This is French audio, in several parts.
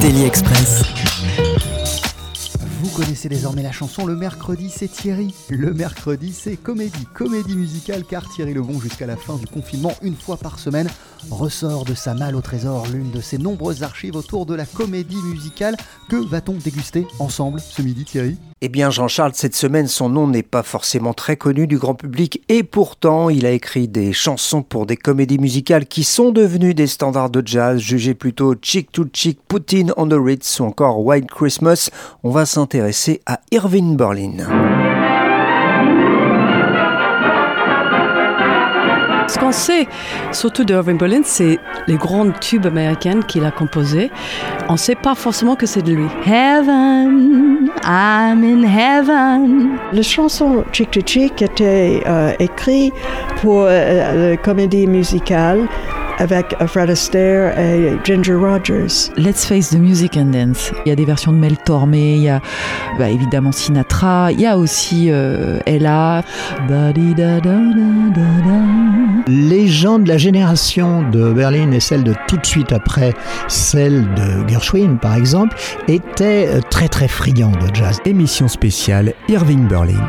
Daily Express. Vous connaissez désormais la chanson Le mercredi, c'est Thierry. Le mercredi, c'est comédie, comédie musicale, car Thierry Lebon, jusqu'à la fin du confinement, une fois par semaine, ressort de sa malle au trésor l'une de ses nombreuses archives autour de la comédie musicale. Que va-t-on déguster ensemble ce midi, Thierry? Eh bien, Jean-Charles, cette semaine, son nom n'est pas forcément très connu du grand public et pourtant, il a écrit des chansons pour des comédies musicales qui sont devenues des standards de jazz, jugés plutôt Chick to Chick, Putin on the Ritz ou encore White Christmas. On va s'intéresser à Irving Berlin. Ce qu'on sait surtout de Irving Berlin, c'est les grands tubes américains qu'il a composés. On ne sait pas forcément que c'est de lui. Heaven, I'm in heaven. La chanson Chick to Chick était euh, écrite pour euh, la comédie musicale avec Fred Astaire et Ginger Rogers. Let's Face the Music and Dance. Il y a des versions de Mel Tormé, il y a bah, évidemment Sinatra, il y a aussi euh, Ella. Les gens de la génération de Berlin et celle de tout de suite après, celle de Gershwin par exemple, étaient euh, très très friands de jazz. Émission spéciale Irving Berlin.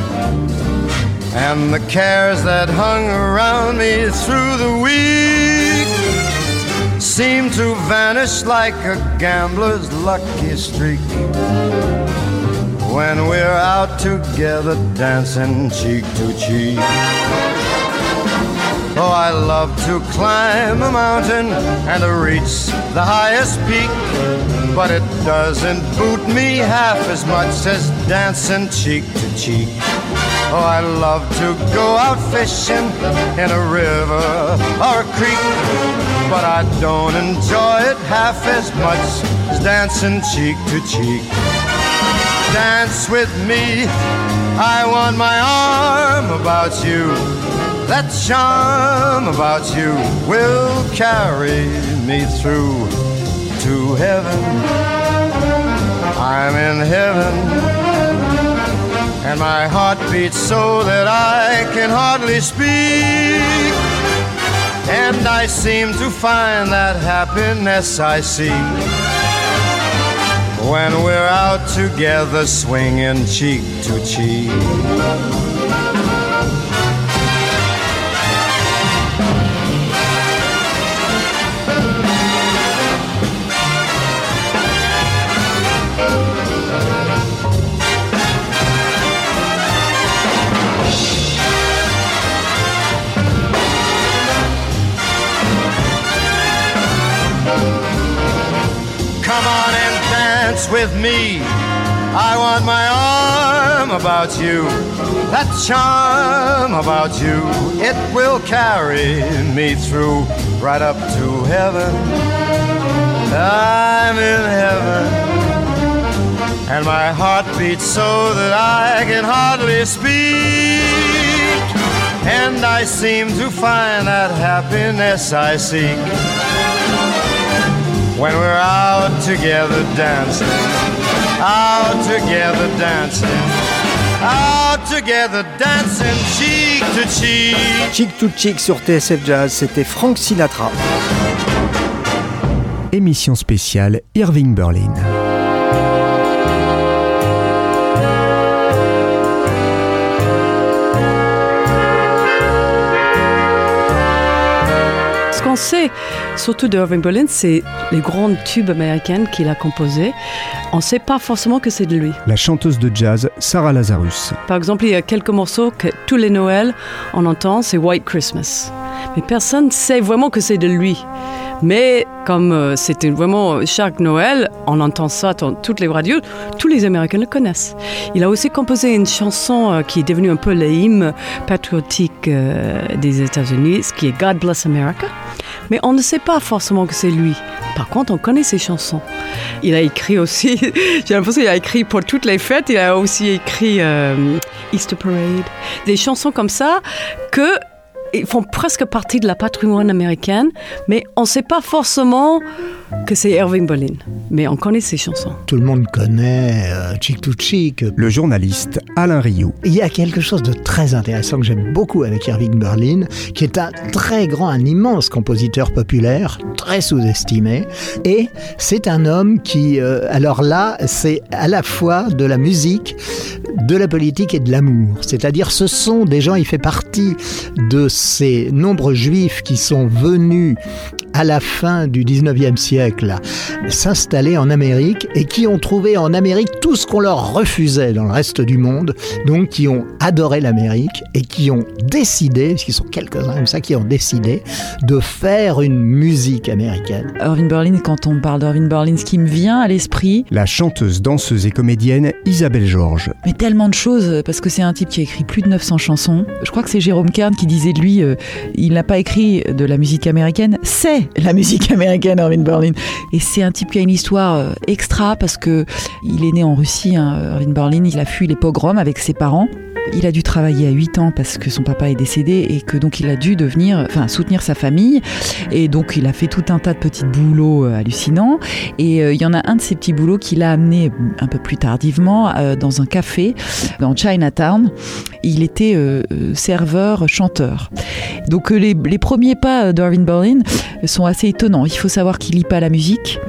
and the cares that hung around me through the week seem to vanish like a gambler's lucky streak when we're out together dancing cheek to cheek. Oh, I love to climb a mountain and to reach the highest peak, but it doesn't boot me half as much as dancing cheek to cheek. Oh, I love to go out fishing in a river or a creek, but I don't enjoy it half as much as dancing cheek to cheek. Dance with me, I want my arm about you. That charm about you will carry me through to heaven. I'm in heaven and my heart beats so that I can hardly speak. And I seem to find that happiness I seek when we're out together swinging cheek to cheek. With me. I want my arm about you, that charm about you. It will carry me through right up to heaven. I'm in heaven, and my heart beats so that I can hardly speak. And I seem to find that happiness I seek when we're out together dancing, out together dancing, out together dancing, cheek to cheek. Cheek to cheek sur TSF Jazz, c'était Frank Sinatra. Émission spéciale Irving Berlin. Ce qu'on sait, surtout de Irving Berlin, c'est les grands tubes américains qu'il a composés. On ne sait pas forcément que c'est de lui. La chanteuse de jazz Sarah Lazarus. Par exemple, il y a quelques morceaux que tous les Noëls, on entend, c'est White Christmas. Mais personne ne sait vraiment que c'est de lui. Mais comme euh, c'était vraiment chaque Noël, on entend ça dans toutes les radios, tous les Américains le connaissent. Il a aussi composé une chanson euh, qui est devenue un peu l'hymne patriotique euh, des États-Unis, ce qui est God Bless America. Mais on ne sait pas forcément que c'est lui. Par contre, on connaît ses chansons. Il a écrit aussi, j'ai l'impression qu'il a écrit pour toutes les fêtes, il a aussi écrit Easter Parade, des chansons comme ça que ils font presque partie de la patrimoine américaine, mais on ne sait pas forcément que c'est Irving Berlin. Mais on connaît ses chansons. Tout le monde connaît euh, Chick to Chick. Le journaliste Alain Rio. Il y a quelque chose de très intéressant que j'aime beaucoup avec Irving Berlin, qui est un très grand, un immense compositeur populaire, très sous-estimé. Et c'est un homme qui, euh, alors là, c'est à la fois de la musique, de la politique et de l'amour. C'est-à-dire, ce sont des gens, il fait partie de ces nombreux juifs qui sont venus à la fin du 19e siècle s'installer en Amérique et qui ont trouvé en Amérique tout ce qu'on leur refusait dans le reste du monde, donc qui ont adoré l'Amérique et qui ont décidé, parce qu'ils sont quelques-uns comme ça, qui ont décidé de faire une musique américaine. Irving Berlin, quand on parle d'Irving Berlin, ce qui me vient à l'esprit... La chanteuse, danseuse et comédienne Isabelle Georges. Mais tellement de choses, parce que c'est un type qui a écrit plus de 900 chansons. Je crois que c'est Jérôme Kern qui disait de lui, euh, il n'a pas écrit de la musique américaine, c'est la musique américaine, Irving Berlin. Et c'est un type qui a une histoire euh, extra parce que il est né en Russie, hein, Irving Berlin. Il a fui les pogroms avec ses parents. Il a dû travailler à 8 ans parce que son papa est décédé et que donc il a dû devenir, enfin, soutenir sa famille. Et donc il a fait tout un tas de petits boulots euh, hallucinants. Et euh, il y en a un de ces petits boulots qui l'a amené un peu plus tardivement dans un café dans Chinatown. Il était serveur, chanteur. Donc les, les premiers pas d'Irving Berlin sont assez étonnants. Il faut savoir qu'il lit pas la musique,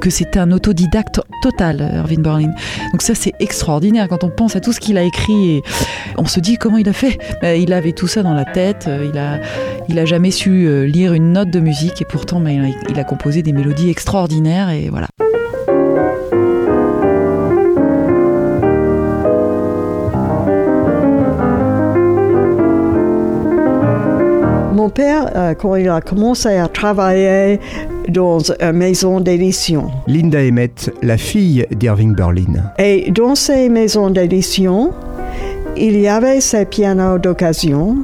que c'est un autodidacte total, Irving Berlin. Donc ça, c'est extraordinaire quand on pense à tout ce qu'il a écrit. Et on se dit comment il a fait. Ben, il avait tout ça dans la tête. Il a, il a jamais su euh, lire une note de musique et pourtant, ben, il a composé des mélodies extraordinaires et voilà. Mon père, euh, quand il a commencé à travailler dans une maison d'édition. Linda Emmett, la fille d'Irving Berlin. Et dans ces maisons d'édition, il y avait ces pianos d'occasion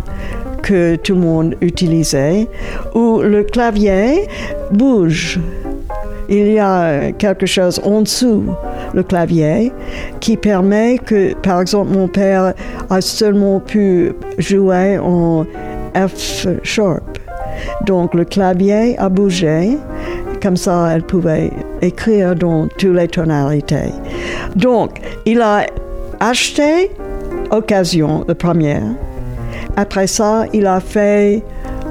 que tout le monde utilisait, où le clavier bouge. Il y a quelque chose en dessous le clavier qui permet que, par exemple, mon père a seulement pu jouer en F sharp. Donc le clavier a bougé, comme ça elle pouvait écrire dans toutes les tonalités. Donc il a acheté Occasion, la première. Après ça, il a fait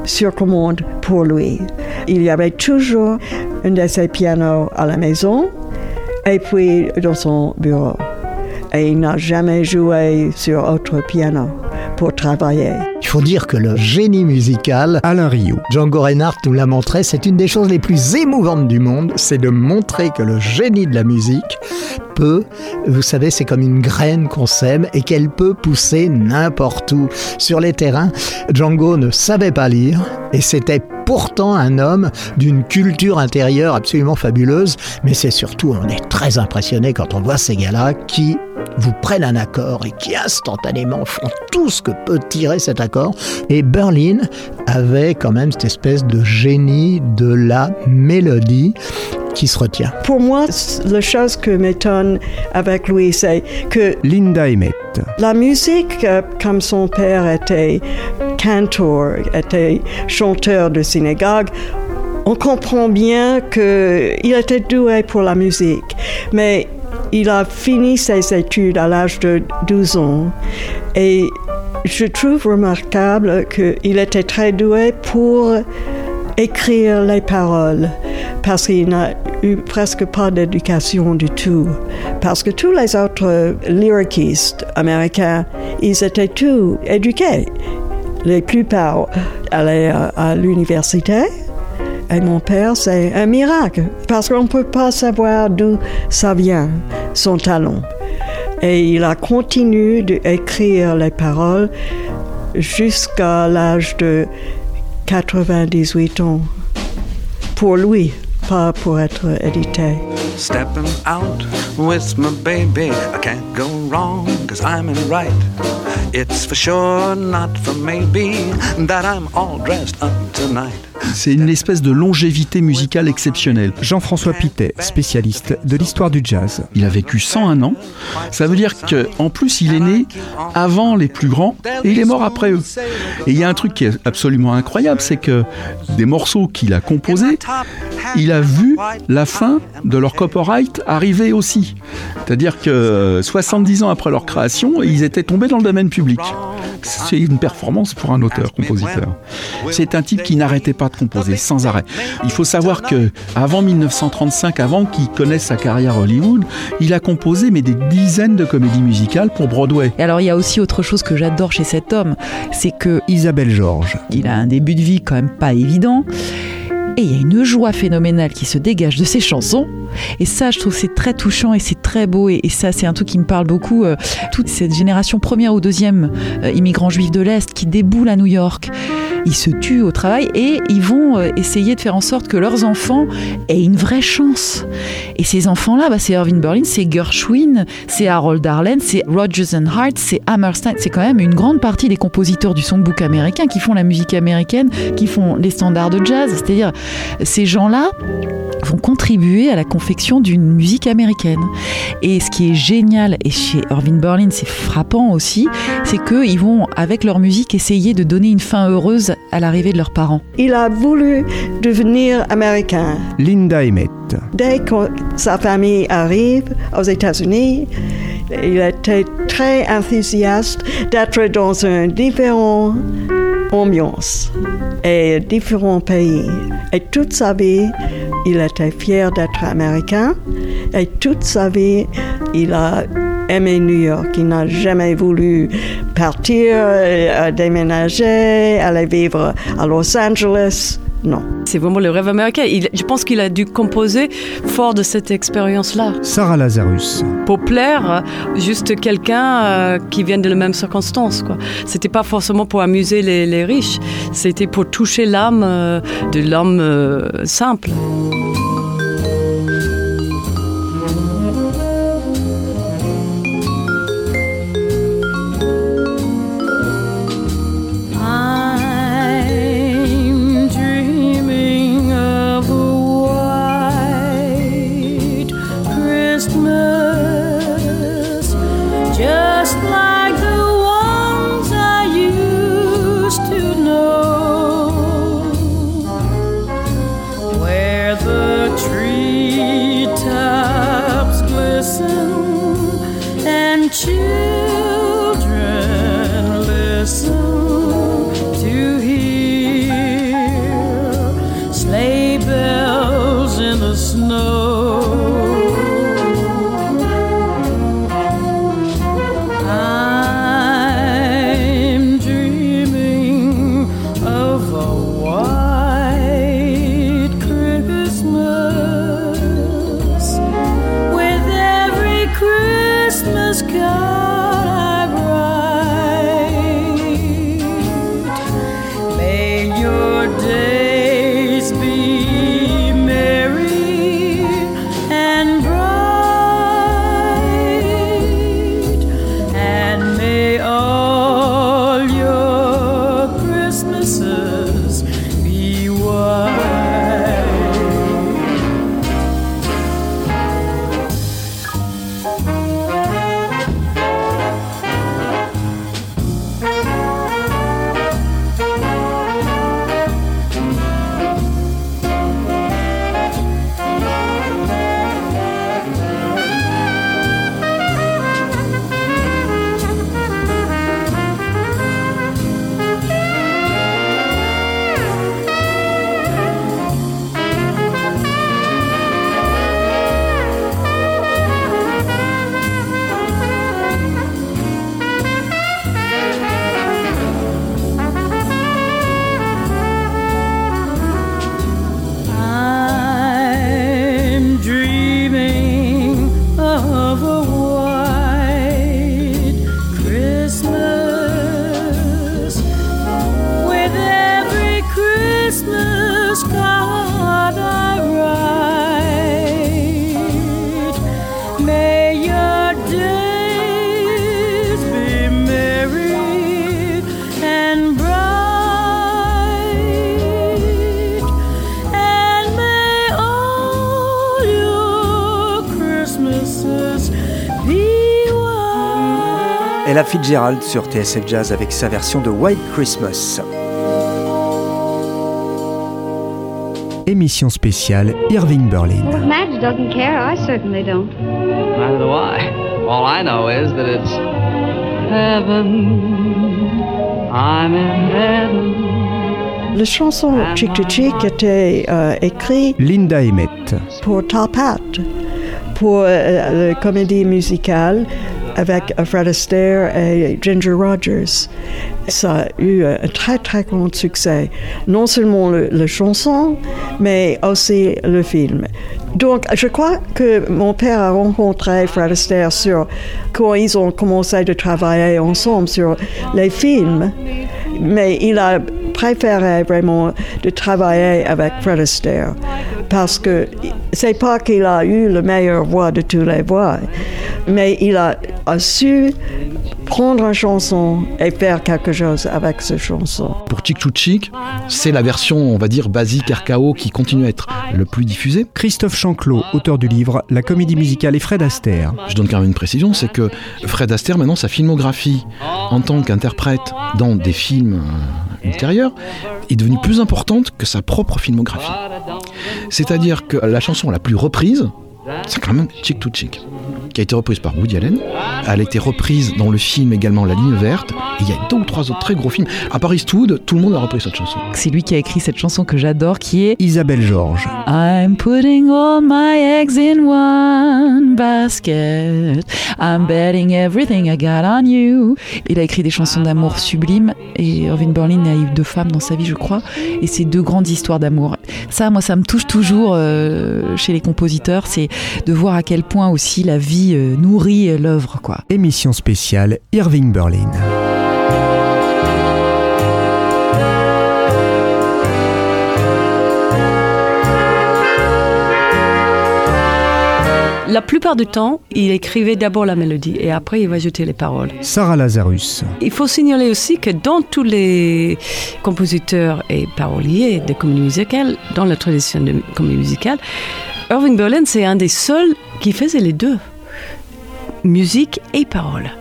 sur commande pour lui. Il y avait toujours un de ses pianos à la maison et puis dans son bureau. Et il n'a jamais joué sur autre piano travailler. Il faut dire que le génie musical, Alain Rio, Django Reinhardt nous l'a montré, c'est une des choses les plus émouvantes du monde, c'est de montrer que le génie de la musique peut, vous savez, c'est comme une graine qu'on sème et qu'elle peut pousser n'importe où. Sur les terrains, Django ne savait pas lire et c'était pourtant un homme d'une culture intérieure absolument fabuleuse, mais c'est surtout, on est très impressionné quand on voit ces gars-là qui vous prennent un accord et qui instantanément font tout ce que peut tirer cet accord. Et Berlin avait quand même cette espèce de génie de la mélodie qui se retient. Pour moi, la chose que m'étonne avec lui, c'est que Linda Emmett. La musique, euh, comme son père était cantor, était chanteur de synagogue, on comprend bien qu'il était doué pour la musique. Mais il a fini ses études à l'âge de 12 ans et je trouve remarquable qu'il était très doué pour écrire les paroles parce qu'il n'a eu presque pas d'éducation du tout. Parce que tous les autres lyricistes américains, ils étaient tous éduqués. Les plupart allaient à, l'université Et mon père, c'est un miracle, parce qu'on ne peut pas savoir d'où ça vient, son talent. Et il a continué d'écrire les paroles jusqu'à l'âge de 98 ans. Pour lui, pas pour être édité. Stepping out with my baby, I can't go wrong, cause I'm in right. It's for sure, not for maybe, that I'm all dressed up tonight. C'est une espèce de longévité musicale exceptionnelle. Jean-François Pitet, spécialiste de l'histoire du jazz. Il a vécu 101 ans. Ça veut dire qu'en plus, il est né avant les plus grands et il est mort après eux. Et il y a un truc qui est absolument incroyable, c'est que des morceaux qu'il a composés, il a vu la fin de leur copyright arriver aussi. C'est-à-dire que 70 ans après leur création, ils étaient tombés dans le domaine public. C'est une performance pour un auteur-compositeur. C'est un type qui n'arrêtait pas de composer sans arrêt. Il faut savoir que avant 1935, avant qu'il connaisse sa carrière Hollywood, il a composé mais des dizaines de comédies musicales pour Broadway. Et alors il y a aussi autre chose que j'adore chez cet homme, c'est que Isabelle Georges. Il a un début de vie quand même pas évident. Et il y a une joie phénoménale qui se dégage de ses chansons. Et ça, je trouve c'est très touchant et c'est très beau. Et, ça, c'est un truc qui me parle beaucoup. Euh, toute cette génération première ou deuxième euh, immigrants juifs de l'Est qui déboulent à New York. Ils se tuent au travail et ils vont euh, essayer de faire en sorte que leurs enfants aient une vraie chance. Et ces enfants-là, bah, c'est Irving Berlin, c'est Gershwin, c'est Harold Arlen, c'est Rodgers and Hart, c'est Hammerstein. C'est quand même une grande partie des compositeurs du songbook américain qui font la musique américaine, qui font les standards de jazz. C'est-à-dire, ces gens-là vont contribuer à la confection d'une musique américaine. Et ce qui est génial, et chez Irving Berlin, c'est frappant aussi, c'est qu'ils vont, avec leur musique, essayer de donner une fin heureuse à l'arrivée de leurs parents. Il a voulu devenir américain. Linda Emmett. Dès que sa famille arrive aux États-Unis, il était très enthousiaste d'être dans un différent ambiance et différents pays. Et toute sa vie, il était fier d'être américain. Et toute sa vie, il a aimé New York. Il n'a jamais voulu partir, euh, déménager, aller vivre à Los Angeles. Non. C'est vraiment le rêve américain. Il- je pense qu'il a dû composer fort de cette expérience-là. Sarah Lazarus. Pour plaire juste quelqu'un euh, qui vient de la même circonstance. Quoi. C'était pas forcément pour amuser les, les riches, c'était pour toucher l'âme euh, de l'homme euh, simple. Fitzgerald sur TSF Jazz avec sa version de White Christmas. Émission spéciale Irving Berlin. Well, Madge doesn't care, I certainly don't. Neither do I. All I know is that it's heaven. I'm in heaven. La chanson Chick to Chick était euh, écrite Linda Emmett. pour Top Hat, pour euh, la comédie musicale avec Fred Astaire et Ginger Rogers. Ça a eu un très très grand succès. Non seulement le, la chanson, mais aussi le film. Donc, je crois que mon père a rencontré Fred Astaire sur quand ils ont commencé de travailler ensemble sur les films, mais il a préféré vraiment de travailler avec Fred Astaire parce que c'est pas qu'il a eu la meilleure voix de toutes les voix, mais il a, a su prendre une chanson et faire quelque chose avec cette chanson. Pour Chick to Chick, c'est la version, on va dire, basique RKO qui continue à être le plus diffusée. Christophe Chanclot, auteur du livre La comédie musicale et Fred Astaire. Je donne quand même une précision, c'est que Fred Astaire, maintenant, sa filmographie en tant qu'interprète dans des films euh, ultérieurs est devenue plus importante que sa propre filmographie. C'est-à-dire que la chanson la plus reprise, c'est quand même Chick to Chick, qui a été reprise par Woody Allen. Elle a été reprise dans le film également La Ligne Verte. Et il y a deux ou trois autres très gros films. À Paris Eastwood, tout le monde a repris cette chanson. C'est lui qui a écrit cette chanson que j'adore, qui est Isabelle Georges. I'm putting all my eggs in one basket. I'm betting everything I got on you. Il a écrit des chansons d'amour sublimes et Irving Berlin a eu deux femmes dans sa vie, je crois. Et c'est deux grandes histoires d'amour. Ça, moi, ça me touche toujours euh, chez les compositeurs, c'est de voir à quel point aussi la vie euh, nourrit l'œuvre, quoi. Émission spéciale Irving Berlin. La plupart du temps, il écrivait d'abord la mélodie et après il va ajouter les paroles. Sarah Lazarus. Il faut signaler aussi que dans tous les compositeurs et paroliers de comédie musicale, dans la tradition de comédie musicale, Irving Berlin, c'est un des seuls qui faisait les deux, musique et paroles.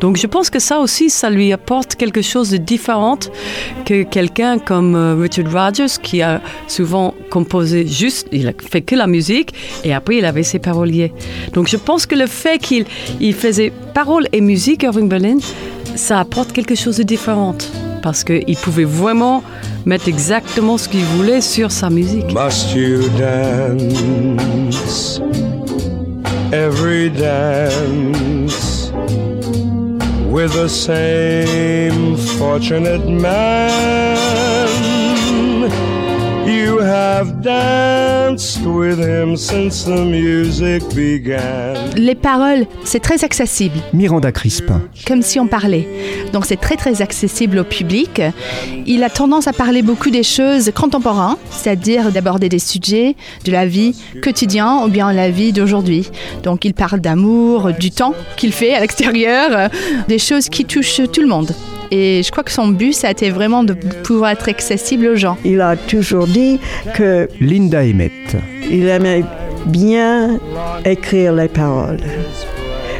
Donc je pense que ça aussi, ça lui apporte quelque chose de différent que quelqu'un comme euh, Richard Rodgers qui a souvent composé juste, il a fait que la musique et après il avait ses paroliers. Donc je pense que le fait qu'il il faisait paroles et musique, Irving Berlin, ça apporte quelque chose de différent parce qu'il pouvait vraiment mettre exactement ce qu'il voulait sur sa musique. Must you dance? Every dance with the same fortunate man? Les paroles, c'est très accessible, Miranda Crispin. comme si on parlait. Donc c'est très très accessible au public. Il a tendance à parler beaucoup des choses contemporaines, c'est-à-dire d'aborder des sujets de la vie quotidienne ou bien la vie d'aujourd'hui. Donc il parle d'amour, du temps qu'il fait à l'extérieur, des choses qui touchent tout le monde. Et je crois que son but, ça a été vraiment de pouvoir être accessible aux gens. Il a toujours dit que Linda Emmett. il aimait bien écrire les paroles.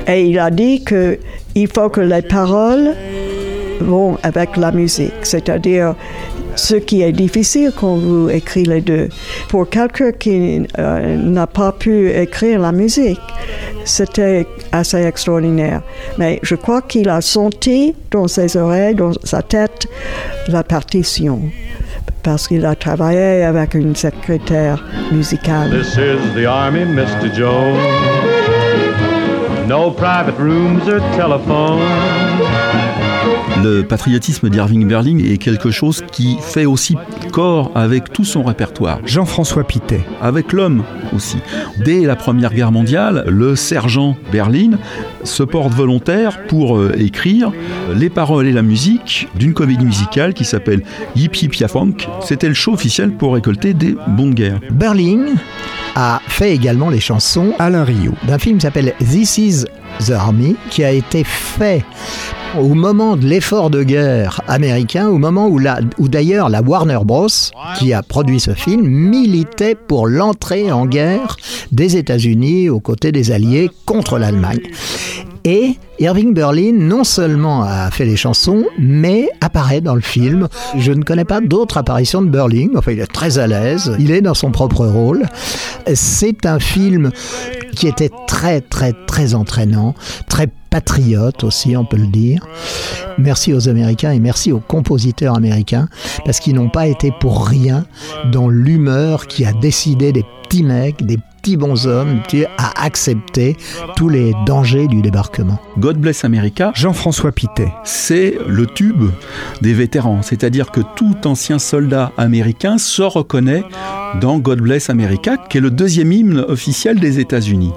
Et il a dit que il faut que les paroles vont avec la musique, c'est-à-dire ce qui est difficile quand vous écrivez les deux. Pour quelqu'un qui euh, n'a pas pu écrire la musique, c'était assez extraordinaire. Mais je crois qu'il a senti dans ses oreilles, dans sa tête, la partition. Parce qu'il a travaillé avec une secrétaire musicale. This is the Army, Mr. Jones. No private rooms or telephone. Le patriotisme d'Irving Berlin est quelque chose qui fait aussi corps avec tout son répertoire. Jean-François Pitet. Avec l'homme aussi. Dès la Première Guerre mondiale, le sergent Berlin se porte volontaire pour euh, écrire les paroles et la musique d'une comédie musicale qui s'appelle Yip Yip Ya Funk. C'était le show officiel pour récolter des bons de guerre. Berlin a fait également les chansons Alain Rio d'un film s'appelle This Is the Army, qui a été fait au moment de l'effort de guerre américain, au moment où, où d'ailleurs la Warner Bros, qui a produit ce film, militait pour l'entrée en guerre des États-Unis aux côtés des Alliés contre l'Allemagne. Et Irving Berlin non seulement a fait les chansons, mais apparaît dans le film. Je ne connais pas d'autres apparitions de Berlin. Enfin, il est très à l'aise. Il est dans son propre rôle. C'est un film qui était très, très, très entraînant, très patriote aussi, on peut le dire. Merci aux Américains et merci aux compositeurs américains parce qu'ils n'ont pas été pour rien dans l'humeur qui a décidé des petits mecs, des petits bonshommes à accepter tous les dangers du débarquement. God Bless America, Jean-François Pitet. c'est le tube des vétérans. C'est-à-dire que tout ancien soldat américain se reconnaît dans God Bless America, qui est le deuxième hymne officiel des États-Unis.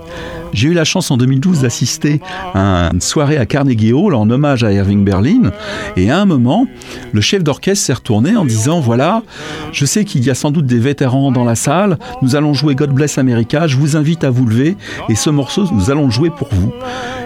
J'ai eu la chance en 2012 d'assister à une soirée à Carnegie Hall en hommage à Irving Berlin. Et à un moment, le chef d'orchestre s'est retourné en disant Voilà, je sais qu'il y a sans doute des vétérans dans la salle. Nous allons jouer God Bless America. Je vous invite à vous lever. Et ce morceau, nous allons le jouer pour vous.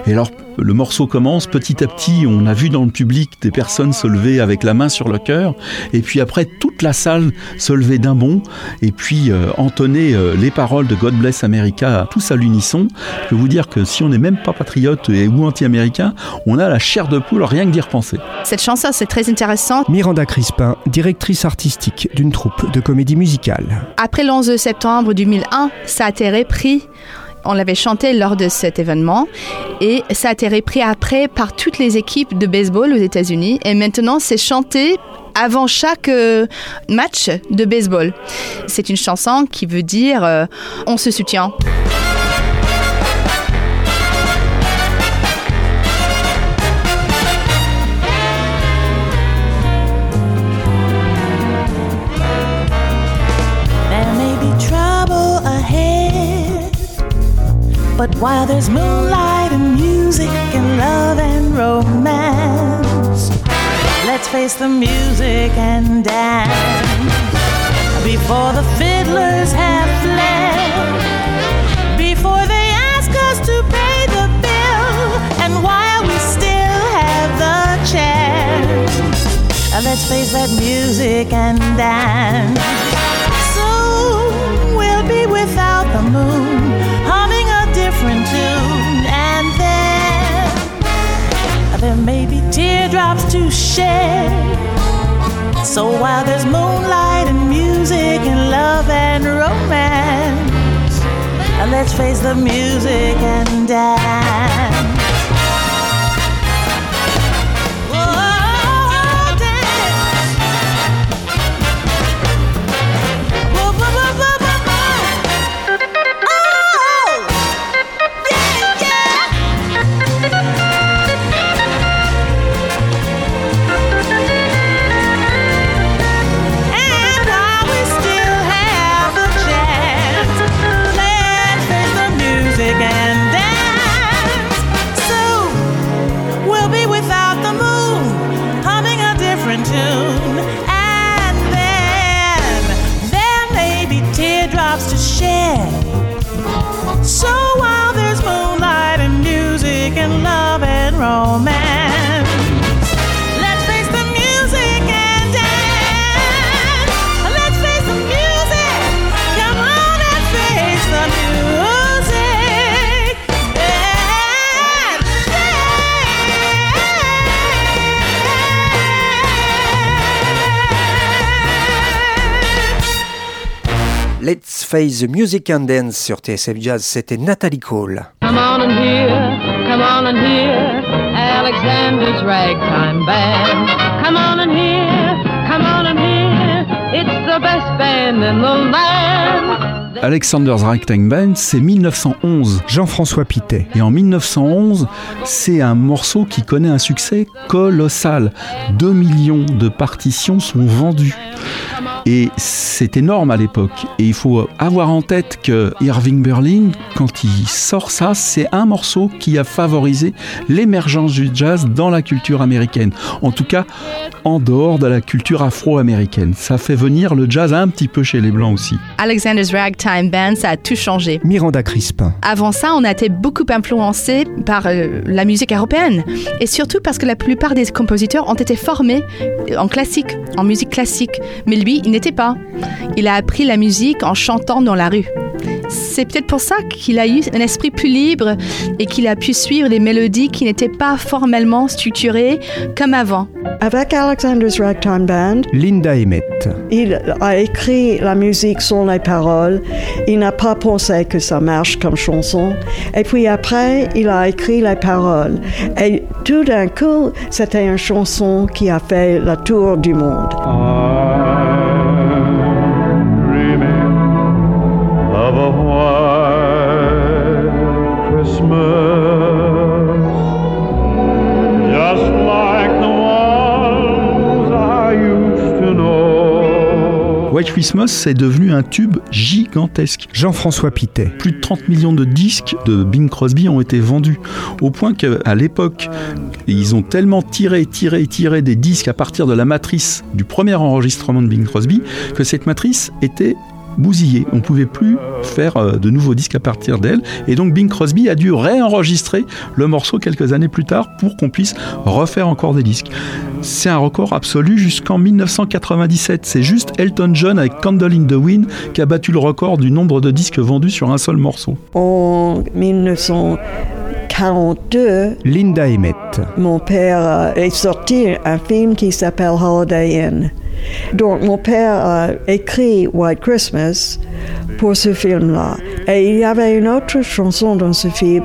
Et alors, le morceau commence petit à petit. On a vu dans le public des personnes se lever avec la main sur le cœur. Et puis après, toute la salle se lever d'un bond. Et puis euh, entonner euh, les paroles de God Bless America tous à l'unisson. Je peux vous dire que si on n'est même pas patriote et, ou anti-américain, on a la chair de poule rien que d'y repenser. Cette chanson, c'est très intéressant. Miranda Crispin, directrice artistique d'une troupe de comédie musicale. Après le 11 septembre 2001, ça a été repris. On l'avait chanté lors de cet événement et ça a été repris après par toutes les équipes de baseball aux États-Unis et maintenant c'est chanté avant chaque euh, match de baseball. C'est une chanson qui veut dire euh, on se soutient. While there's moonlight and music and love and romance, let's face the music and dance before the fiddlers have fled, before they ask us to pay the bill, and while we still have the chance, let's face that music and dance. Soon we'll be without the moon, and then there may be teardrops to shed. So while there's moonlight and music and love and romance, uh, let's face the music and dance. Face the Music and Dance sur TSF Jazz, c'était Nathalie Cole. Come on and hear, come on and hear Alexander's ragtime band. Come on and hear, come on and hear. It's the best band in the land. Alexander's Ragtime Band, c'est 1911. Jean-François Pitet. Et en 1911, c'est un morceau qui connaît un succès colossal. 2 millions de partitions sont vendues. Et c'est énorme à l'époque. Et il faut avoir en tête que Irving Berlin, quand il sort ça, c'est un morceau qui a favorisé l'émergence du jazz dans la culture américaine. En tout cas, en dehors de la culture afro-américaine. Ça fait venir le jazz un petit peu chez les Blancs aussi. Alexander's Ragtime Band, ça a tout changé. Miranda Crispin. Avant ça, on a été beaucoup influencé par euh, la musique européenne. Et surtout parce que la plupart des compositeurs ont été formés en classique, en musique classique. Mais lui, il n'était pas. Il a appris la musique en chantant dans la rue. C'est peut-être pour ça qu'il a eu un esprit plus libre et qu'il a pu suivre des mélodies qui n'étaient pas formellement structurées comme avant. Avec Alexander's Ragtime Band, Linda Emmett. il a écrit la musique sans les paroles. Il n'a pas pensé que ça marche comme chanson. Et puis après, il a écrit les paroles. Et tout d'un coup, c'était une chanson qui a fait le tour du monde. of White Christmas, c'est devenu un tube gigantesque. Jean-François Pitet. Plus de 30 millions de disques de Bing Crosby ont été vendus. Au point qu'à l'époque, ils ont tellement tiré, tiré, tiré des disques à partir de la matrice du premier enregistrement de Bing Crosby que cette matrice était bousillée. On ne pouvait plus faire euh, de nouveaux disques à partir d'elle. Et donc Bing Crosby a dû réenregistrer le morceau quelques années plus tard pour qu'on puisse refaire encore des disques. C'est un record absolu jusqu'en 1997. C'est juste Elton John avec Candle in the Wind qui a battu le record du nombre de disques vendus sur un seul morceau. En 1942, Linda Emmett. mon père est sorti un film qui s'appelle Holiday Inn. Donc mon père a écrit White Christmas pour ce film-là. Et il y avait une autre chanson dans ce film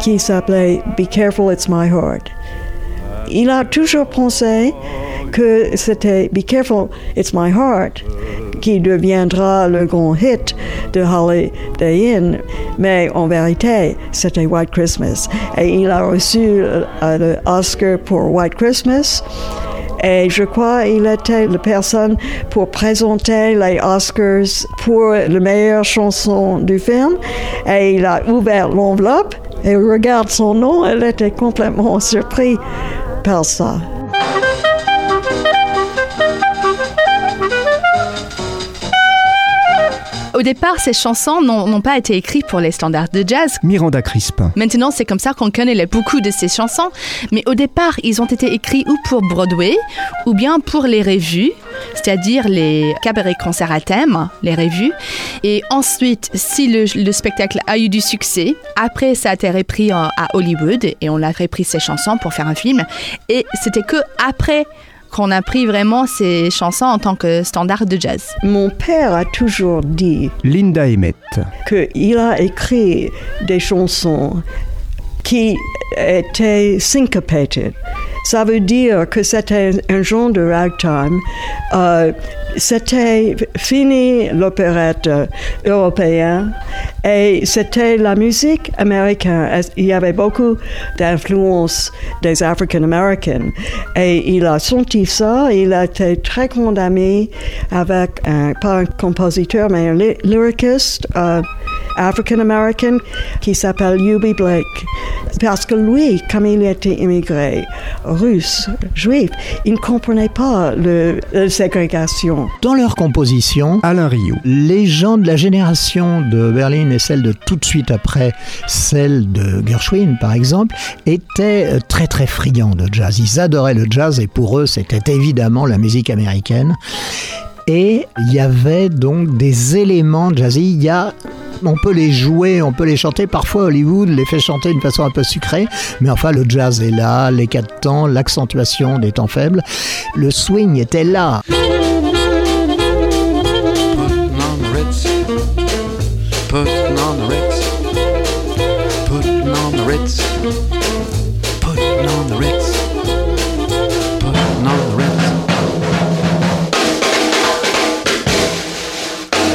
qui s'appelait Be Careful It's My Heart. Il a toujours pensé que c'était Be Careful It's My Heart qui deviendra le grand hit de Holiday Inn, mais en vérité, c'était White Christmas. Et il a reçu euh, le Oscar pour White Christmas. Et je crois qu'il était la personne pour présenter les Oscars pour la meilleure chanson du film. Et il a ouvert l'enveloppe et regarde son nom. Elle était complètement surprise par ça. Au départ, ces chansons n'ont pas été écrites pour les standards de jazz. Miranda Crispin. Maintenant, c'est comme ça qu'on connaît les- beaucoup de ces chansons. Mais au départ, ils ont été écrits ou pour Broadway ou bien pour les revues, c'est-à-dire les cabarets concerts à thème, les revues. Et ensuite, si le, le spectacle a eu du succès, après, ça a été repris à Hollywood et on a repris ces chansons pour faire un film. Et c'était que après qu'on a pris vraiment ces chansons en tant que standard de jazz. Mon père a toujours dit Linda Emmett. qu'il a écrit des chansons qui étaient syncopated. Ça veut dire que c'était un genre de ragtime. Euh, c'était fini l'opérette euh, européen et c'était la musique américaine. Il y avait beaucoup d'influence des African Americans et il a senti ça. Il a été très condamné avec un, pas un compositeur mais un ly- lyriciste. euh, African American qui s'appelle Yubi Blake. Parce que lui, comme il était immigré, russe, juif, il ne comprenait pas le, la ségrégation. Dans leur composition, Alain Rio. les gens de la génération de Berlin et celle de tout de suite après, celle de Gershwin par exemple, étaient euh, très très friands de jazz. Ils adoraient le jazz et pour eux c'était évidemment la musique américaine. Et il y avait donc des éléments jazzy. Il y a on peut les jouer, on peut les chanter. Parfois, Hollywood les fait chanter d'une façon un peu sucrée, mais enfin, le jazz est là, les quatre temps, l'accentuation des temps faibles. Le swing était là.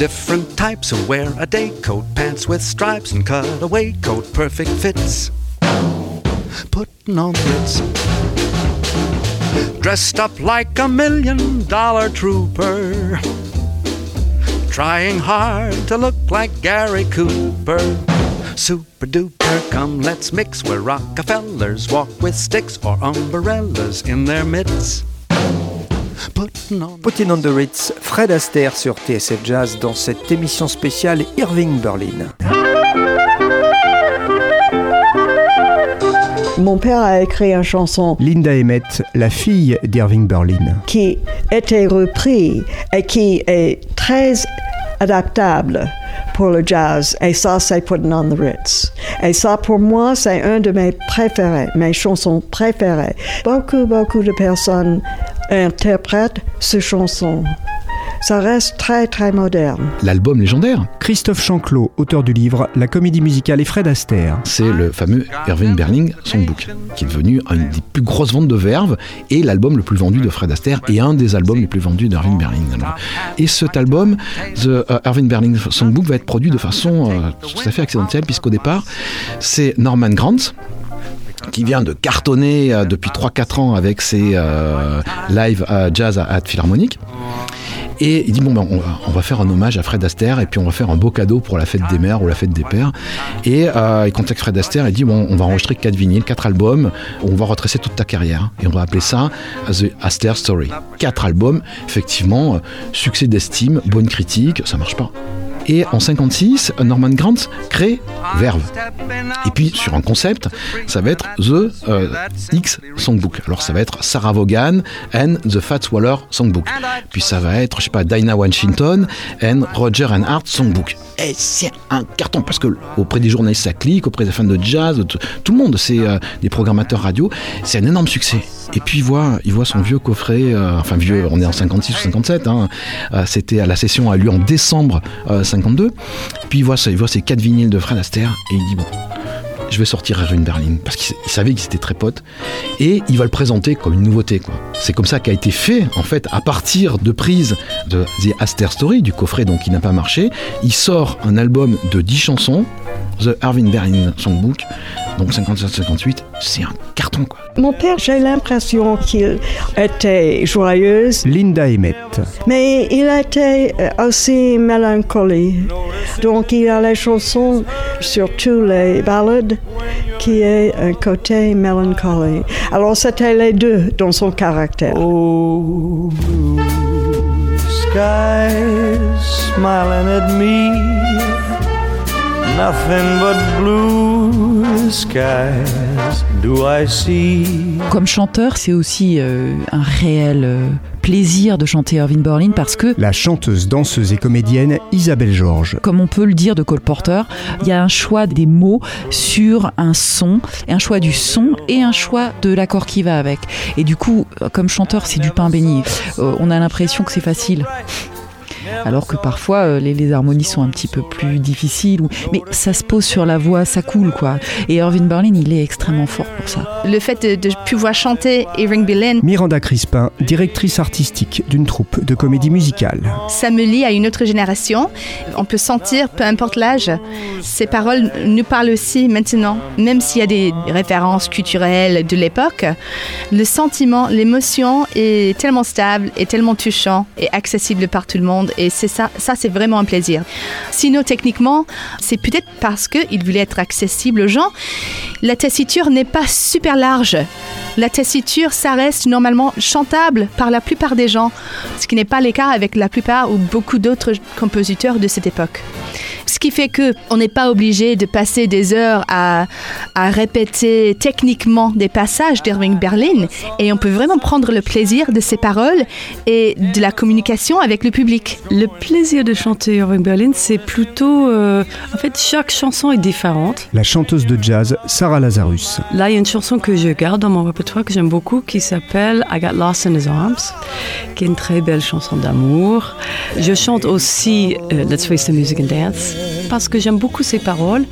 Different types who wear a day coat, pants with stripes, and cutaway coat, perfect fits. Putting on Ritz. Dressed up like a million dollar trooper. trying hard to look like Gary Cooper. Super duper, come let's mix where Rockefellers walk with sticks or umbrellas in their midst. Putting on the Ritz, Fred Astaire sur TSF Jazz dans cette émission spéciale Irving Berlin. Mon père a écrit une chanson Linda Emmett, la fille d'Irving Berlin. qui était reprise et qui est très adaptable pour le jazz. Et ça, c'est Putting on the Ritz. Et ça, pour moi, c'est un de mes préférés, mes chansons préférées. Beaucoup, beaucoup de personnes interprètent ces chansons. Ça reste très, très moderne. L'album légendaire, Christophe Chanclot, auteur du livre La comédie musicale et Fred Astaire. c'est le fameux Irving Berlin Songbook, qui est devenu une des plus grosses ventes de verve et l'album le plus vendu de Fred Astaire et un des albums les plus vendus d'Irving Berlin. Alors, Et cet album, The euh, Irving Berlin Songbook, va être produit de façon euh, tout à fait accidentelle, puisqu'au départ, c'est Norman Grant qui vient de cartonner euh, depuis 3-4 ans avec ses euh, live euh, jazz à, à Philharmonique. Et il dit bon ben on va, faire un hommage à Fred Astaire et puis on va faire un beau cadeau pour la fête des mères ou la fête des pères. Et euh, il contacte Fred Astaire et dit bon on va enregistrer quatre vinyles, quatre albums, on va retracer toute ta carrière et on va appeler ça The Astaire Story. Quatre albums, effectivement, euh, succès d'estime, bonne critique, ça marche pas. Et en 56, Norman Grant crée Verve. Et puis sur un concept, ça va être The euh, X Songbook. Alors ça va être Sarah Vaughan and The Fats Waller Songbook. Puis ça va être, je sais pas, Dinah Washington and Roger and Hart Songbook. C'est un carton parce que auprès des journalistes ça clique, auprès des fans de jazz, tout le monde, c'est euh, des programmateurs radio, c'est un énorme succès. Et puis il voit, il voit son vieux coffret, euh, enfin vieux, on est en 56 ou 57, hein, euh, c'était à la session a lieu en décembre euh, 52. Puis il voit, ça, il voit ces quatre vinyles de Fred Astaire et il dit bon, je vais sortir Irving Berlin. Parce qu'il il savait qu'ils étaient très potes. Et il va le présenter comme une nouveauté quoi. C'est comme ça qu'a été fait en fait à partir de prises de The Astaire Story du coffret donc qui n'a pas marché, il sort un album de 10 chansons, The Irving Berlin Songbook, donc 57-58, c'est un carton quoi. Mon père, j'ai l'impression qu'il était joyeux, Linda Emmett. mais il était aussi mélancolique. Donc il a les chansons, surtout les ballades, qui est un côté mélancolique. Alors c'était les deux dans son caractère. Oh, blue skies smiling at me. Comme chanteur, c'est aussi euh, un réel euh, plaisir de chanter Irving Berlin parce que La chanteuse, danseuse et comédienne Isabelle Georges. comme on peut le dire de Cole Porter, il y a un choix des mots sur un son, un choix du son et un choix de l'accord qui va avec. Et du coup, comme chanteur, c'est du pain béni. Euh, on a l'impression que c'est facile. Alors que parfois euh, les, les harmonies sont un petit peu plus difficiles, ou- mais ça se pose sur la voix, ça coule quoi. Et Irving Berlin, il est extrêmement fort pour ça. Le fait de, de pouvoir chanter Irving Berlin, Miranda Crispin, directrice artistique d'une troupe de comédie musicale. ça me lie à une autre génération. On peut sentir, peu importe l'âge, ces paroles nous parlent aussi maintenant, même s'il y a des références culturelles de l'époque. Le sentiment, l'émotion est tellement stable et tellement touchant et accessible par tout le monde. Et c'est ça, ça c'est vraiment un plaisir. Sinon, techniquement, c'est peut-être parce qu'il voulait être accessible aux gens. La tessiture n'est pas super large. La tessiture, ça reste normalement chantable par la plupart des gens, ce qui n'est pas le cas avec la plupart ou beaucoup d'autres compositeurs de cette époque. Ce qui fait que on n'est pas obligé de passer des heures à, à répéter techniquement des passages d'Irving Berlin et on peut vraiment prendre le plaisir de ses paroles et de la communication avec le public. Le plaisir de chanter Irving Berlin, c'est plutôt. euh, en fait, chaque chanson est différente. La chanteuse de jazz Sarah Lazarus. Là, il y a une chanson que je garde dans mon répertoire que j'aime beaucoup qui s'appelle I Got Lost in His Arms, qui est une très belle chanson d'amour. Je chante aussi euh, Let's Face the Music and Dance yeah. Parce que j'aime beaucoup ses paroles.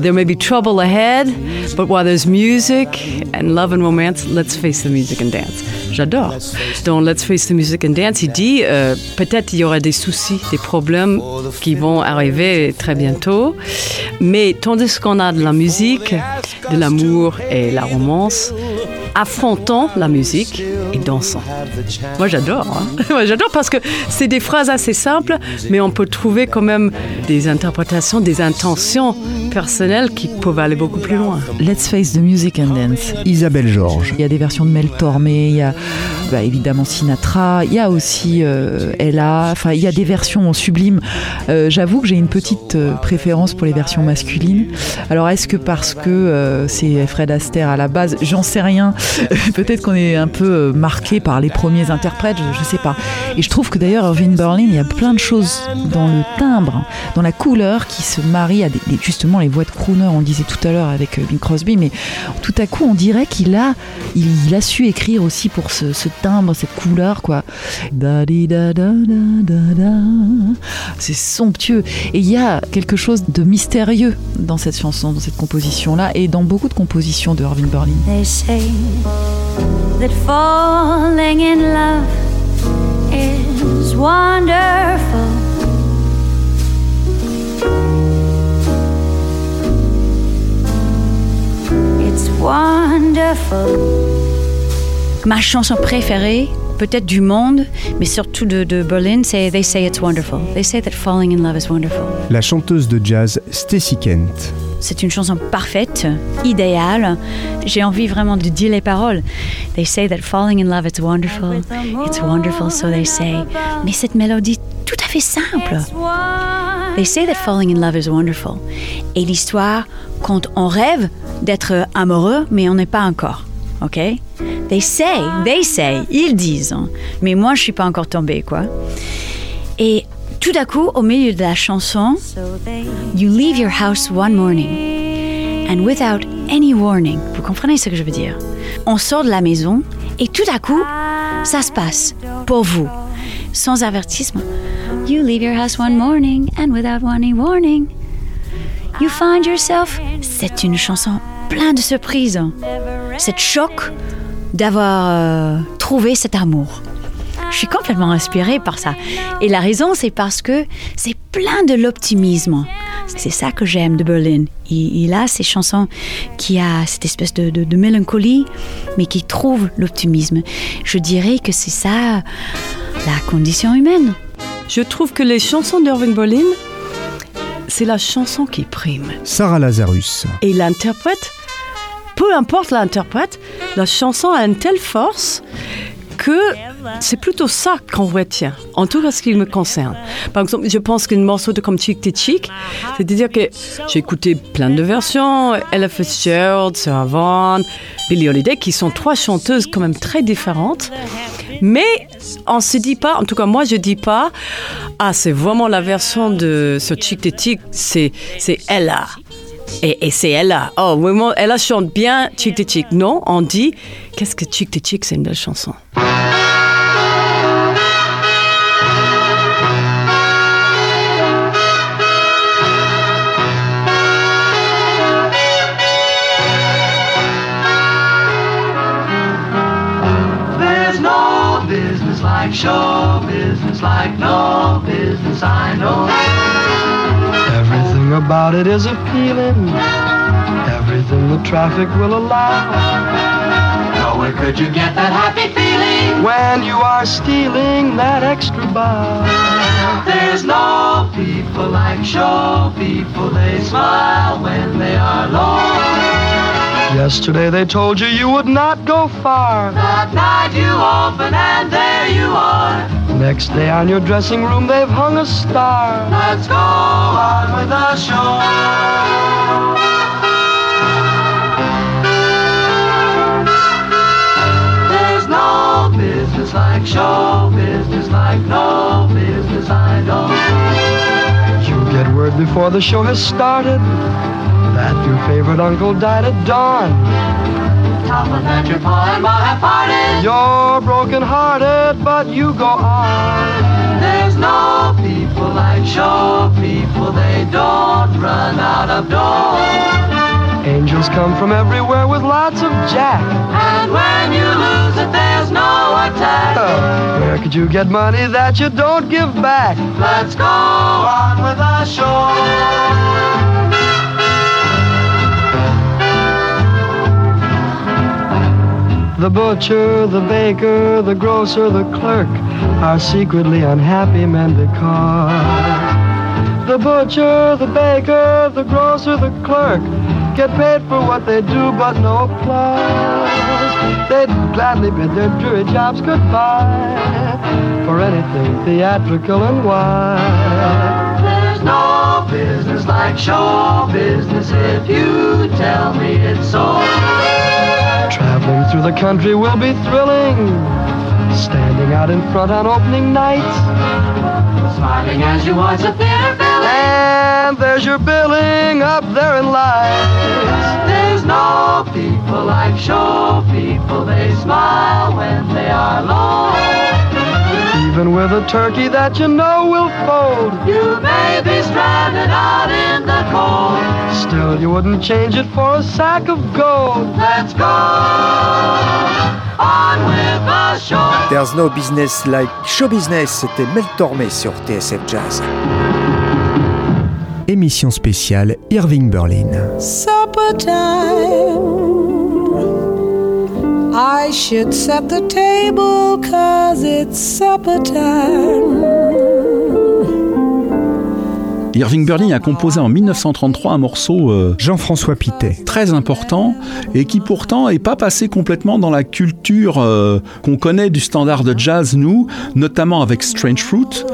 There may be trouble ahead, but while there's music and love and romance, let's face the music and dance. J'adore. Dans Let's Face the Music and Dance, il dit euh, peut-être il y aura des soucis, des problèmes qui vont arriver très bientôt, mais tandis qu'on a de la musique, de l'amour et la romance, affrontant la musique et dansant. Moi j'adore, hein. Moi j'adore parce que c'est des phrases assez simples, mais on peut trouver quand même des interprétations, des intentions personnelles qui peuvent aller beaucoup plus loin. Let's face the music and dance. Isabelle Georges. Il y a des versions de Mel Tormé, il y a bah, évidemment Sinatra, il y a aussi euh, Ella, enfin il y a des versions sublimes. Euh, J'avoue que j'ai une petite euh, préférence pour les versions masculines. Alors est-ce que parce que euh, c'est Fred Astaire à la base, j'en sais rien. Peut-être qu'on est un peu euh, marqué par les premiers interprètes, je, je sais pas. Et je trouve que d'ailleurs Irving Berlin, il y a plein de choses dans le timbre, dans la couleur qui se marient à des, justement les voix de crooner, on disait tout à l'heure avec euh, Bing Crosby, mais tout à coup on dirait qu'il a, il, a su écrire aussi pour ce, timbre, cette couleur quoi. C'est somptueux. Et il y a quelque chose de mystérieux dans cette chanson, dans cette composition-là, et dans beaucoup de compositions de Irving Berlin. Wonderful. Ma chanson préférée, peut-être du monde, mais surtout de, de Berlin, c'est They Say It's Wonderful. They say that falling in love is wonderful. La chanteuse de jazz Stacy Kent. C'est une chanson parfaite, idéale. J'ai envie vraiment de dire les paroles. They say that falling in love is wonderful. It's wonderful, so they say. Mais cette mélodie tout à fait simple. They say that falling in love is wonderful. Et l'histoire, quand on rêve d'être amoureux, mais on n'est pas encore. OK? They say, they say, ils disent. hein. Mais moi, je suis pas encore tombée, quoi. Et tout à coup, au milieu de la chanson, You leave your house one morning, and without any warning. Vous comprenez ce que je veux dire? On sort de la maison, et tout à coup, ça se passe pour vous, sans avertissement. You leave your house one morning, and without any warning, you find yourself. C'est une chanson pleine de surprises. Cette choc d'avoir euh, trouvé cet amour. Je suis complètement inspirée par ça. Et la raison, c'est parce que c'est plein de l'optimisme. C'est ça que j'aime de Berlin. Il, a ces chansons qui a cette espèce de mélancolie, mais qui trouve l'optimisme. Je dirais que c'est ça la condition humaine. Je trouve que les chansons d'Irving Berlin, c'est la chanson qui prime. Sarah Lazarus. Et l'interprète, peu importe l'interprète, la chanson a une telle force que c'est plutôt ça qu'on retient, en tout cas ce qui me concerne. Par exemple, je pense qu'une morceau de comme Chick to Chick, c'est-à-dire que j'ai écouté plein de versions, Ella Fitzgerald, Sarah Vaughan, Billie Holiday, qui sont trois chanteuses quand même très différentes, mais on se dit pas, en tout cas moi je dis pas, ah c'est vraiment la version de ce Chick to Chick, c'est Ella. Et, et c'est Ella. Oh, vraiment, Ella chante bien Chick to Chick. Non, on dit, qu'est-ce que Chick to Chick, c'est une belle chanson. Like no business I know. Everything about it is appealing. Everything the traffic will allow. Nowhere could you get that happy feeling When you are stealing that extra bow. There's no people like show people. They smile when they are low. Yesterday they told you you would not go far. That night you open and there you are. Next day on your dressing room they've hung a star. Let's go on with the show. There's no business like show business, like no business I know. You get word before the show has started that your favorite uncle died at dawn. Top of that your pa and ma have parted. You're broken hearted, but you go on. There's no people like show people, they don't run out of dough. Angels come from everywhere with lots of jack. And when you lose it, there's no attack. Oh, where could you get money that you don't give back? Let's go on with the show. The butcher, the baker, the grocer, the clerk are secretly unhappy men because the butcher, the baker, the grocer, the clerk get paid for what they do, but no applause. They'd gladly bid their dreary jobs goodbye for anything theatrical and wild. There's no business like show business if you tell me it's so. The country will be thrilling. Standing out in front on opening night. Smiling as you watch the theater filling. And there's your billing up there in lights. There's no people like show people. They smile when they are low. Even with a turkey that you know will fold. You may be stranded out in the cold. Still, you wouldn't change it for a sack of gold. Let's go on with the show. There's no business like show business, c'était Mel Tormé sur TSF Jazz. Émission spéciale Irving Berlin. Supper time. I should set the table cause it's supper time. Irving Berlin a composé en 1933 un morceau euh, Jean-François Pitet. très important et qui pourtant est pas passé complètement dans la culture euh, qu'on connaît du standard de jazz nous, notamment avec Strange Fruit,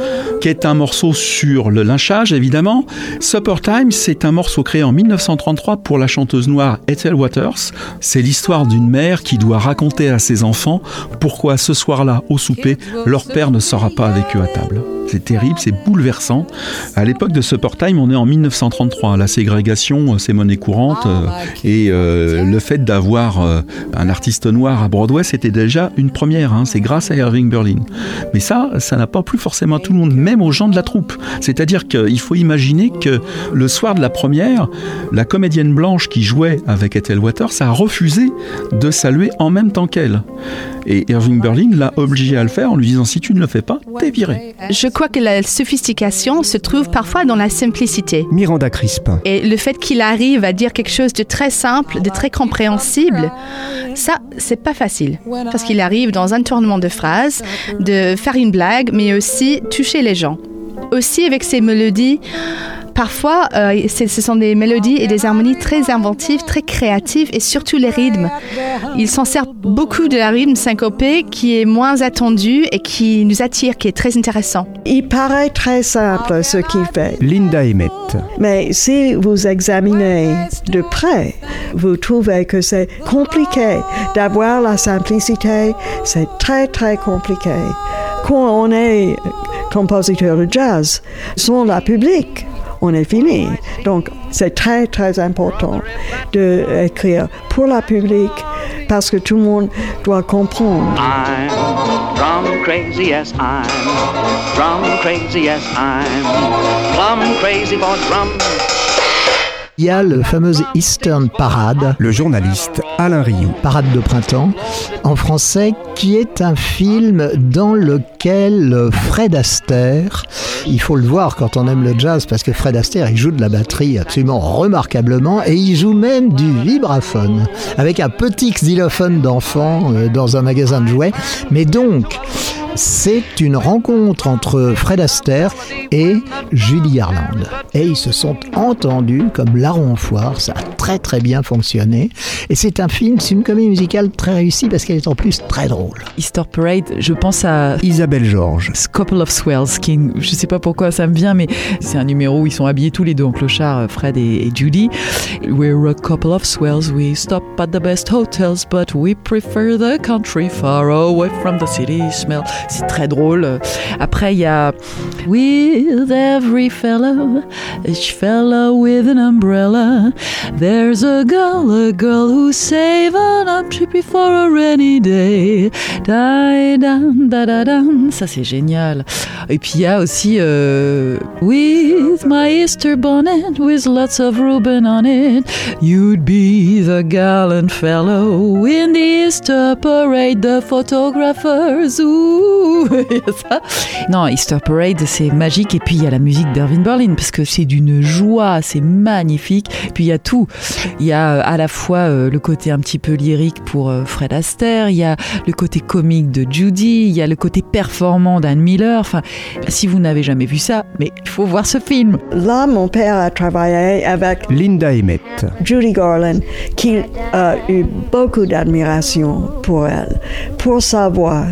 qui est un morceau sur le lynchage évidemment. Supper Time, c'est un morceau créé en 1933 pour la chanteuse noire Ethel Waters. C'est l'histoire d'une mère qui doit raconter à ses enfants pourquoi ce soir-là au souper leur père ne sera pas avec eux à table. C'est terrible, c'est bouleversant. À l'époque de Supper Time, on est en 1933. La ségrégation, c'est monnaie courante. euh, et euh, le fait d'avoir euh, un artiste noir à Broadway, c'était déjà une première. hein. C'est grâce à Irving Berlin. Mais ça, ça n'a pas plu forcément à tout le monde, même aux gens de la troupe. C'est-à-dire qu'il faut imaginer que le soir de la première, la comédienne blanche qui jouait avec Ethel Waters a refusé de saluer en même temps qu'elle. Et Irving Berlin l'a obligé à le faire en lui disant si tu ne le fais pas, t'es viré. Je crois que la sophistication se trouve parfois dans la simplicité. Miranda Crispin. Et le fait qu'il arrive à dire quelque chose de très simple, de très compréhensible, ça, c'est pas facile. Parce qu'il arrive dans un tournement de phrases, de faire une blague, mais aussi toucher les gens. Aussi avec ses mélodies, parfois, euh, ce sont des mélodies et des harmonies très inventives, très créatives, et surtout les rythmes. Il s'en sert beaucoup de la rythme syncopé qui est moins attendu et qui nous attire, qui est très intéressant. Il paraît très simple ce qu'il fait. Linda Emmett. Mais si vous examinez de près, vous trouvez que c'est compliqué d'avoir la simplicité. C'est très, très compliqué. Quand on est compositeur de jazz, sans la public, est fini. Donc, c'est très, très important d'écrire pour la public parce que tout le monde doit comprendre. Il y a le fameux Eastern Parade. Le journaliste Alain Rioux. Parade de printemps, en français, qui est un film dans lequel Fred Astaire, il faut le voir quand on aime le jazz, parce que Fred Astaire, il joue de la batterie absolument remarquablement, et il joue même du vibraphone, avec un petit xylophone d'enfant euh, dans un magasin de jouets. Mais donc, c'est une rencontre entre Fred Astaire et Julie Garland. Et ils se sont entendus comme larron foire, ça très très bien fonctionné. Et c'est un film, c'est une comédie musicale très réussie parce qu'elle est en plus très drôle. Easter Parade, je pense à Isabelle Georges. Couple of Swells, qui, est- je sais pas pourquoi ça me vient, mais c'est un numéro où ils sont habillés tous les deux en clochard, Fred et, et Judy. We're a couple of swells, we stop at the best hotels, but we prefer the country far away from the city smell. C'est très drôle. Après, il y a With every fellow, each fellow with an umbrella, there's a girl, a girl who's saving up before a rainy day. Da, da, da, da, da. Ça, c'est génial. Et puis, il y a aussi euh, With my Easter bonnet, with lots of ribbon on it, you'd be the gallant fellow in the Easter parade, the photographers. Ça. Non, Easter Parade, c'est magique. Et puis, il y a la musique d'Irving Berlin, parce que c'est d'une joie, c'est magnifique. Puis, il y a tout. Il y a euh, à la fois euh, le côté un petit peu lyrique pour euh, Fred Astaire, il y a le côté comique de Judy, il y a le côté performant d'Anne Miller. Enfin, si vous n'avez jamais vu ça, mais il faut voir ce film. Là, mon père a travaillé avec Linda Emmett. Judy Garland, qui a eu beaucoup d'admiration pour elle, pour sa voix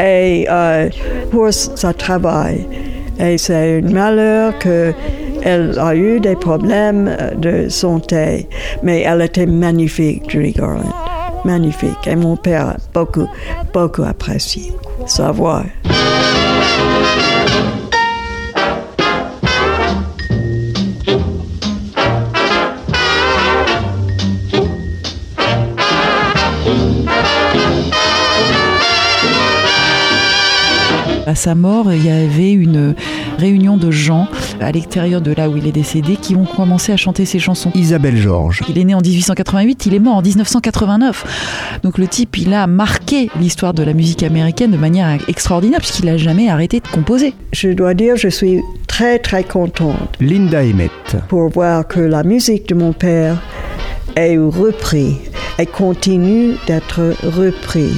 et euh, pour son travail. Et c'est un malheur que elle a eu des problèmes euh, de santé, mais elle était magnifique, Judy Garland. Magnifique. Et mon père a beaucoup, beaucoup apprécié sa voix. À sa mort, il y avait une réunion de gens à l'extérieur de là où il est décédé qui ont commencé à chanter ses chansons. Isabelle Georges. Il est né en 1888, il est mort en 1989. Donc le type, il a marqué l'histoire de la musique américaine de manière extraordinaire puisqu'il n'a jamais arrêté de composer. Je dois dire, je suis très très contente Linda Emmett. pour voir que la musique de mon père est reprise et continue d'être reprise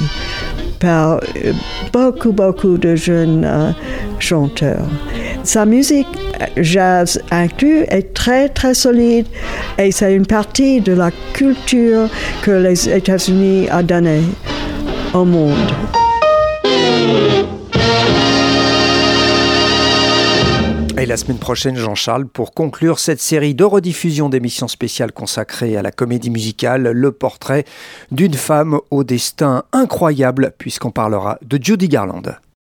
par euh, beaucoup, beaucoup de jeunes euh, chanteurs. Sa musique euh, jazz inclus est très, très solide et c'est une partie de la culture que les États-Unis a donnée au monde. Et la semaine prochaine, Jean-Charles, pour conclure cette série de rediffusions d'émissions spéciales consacrées à la comédie musicale, le portrait d'une femme au destin incroyable, puisqu'on parlera de Judy Garland.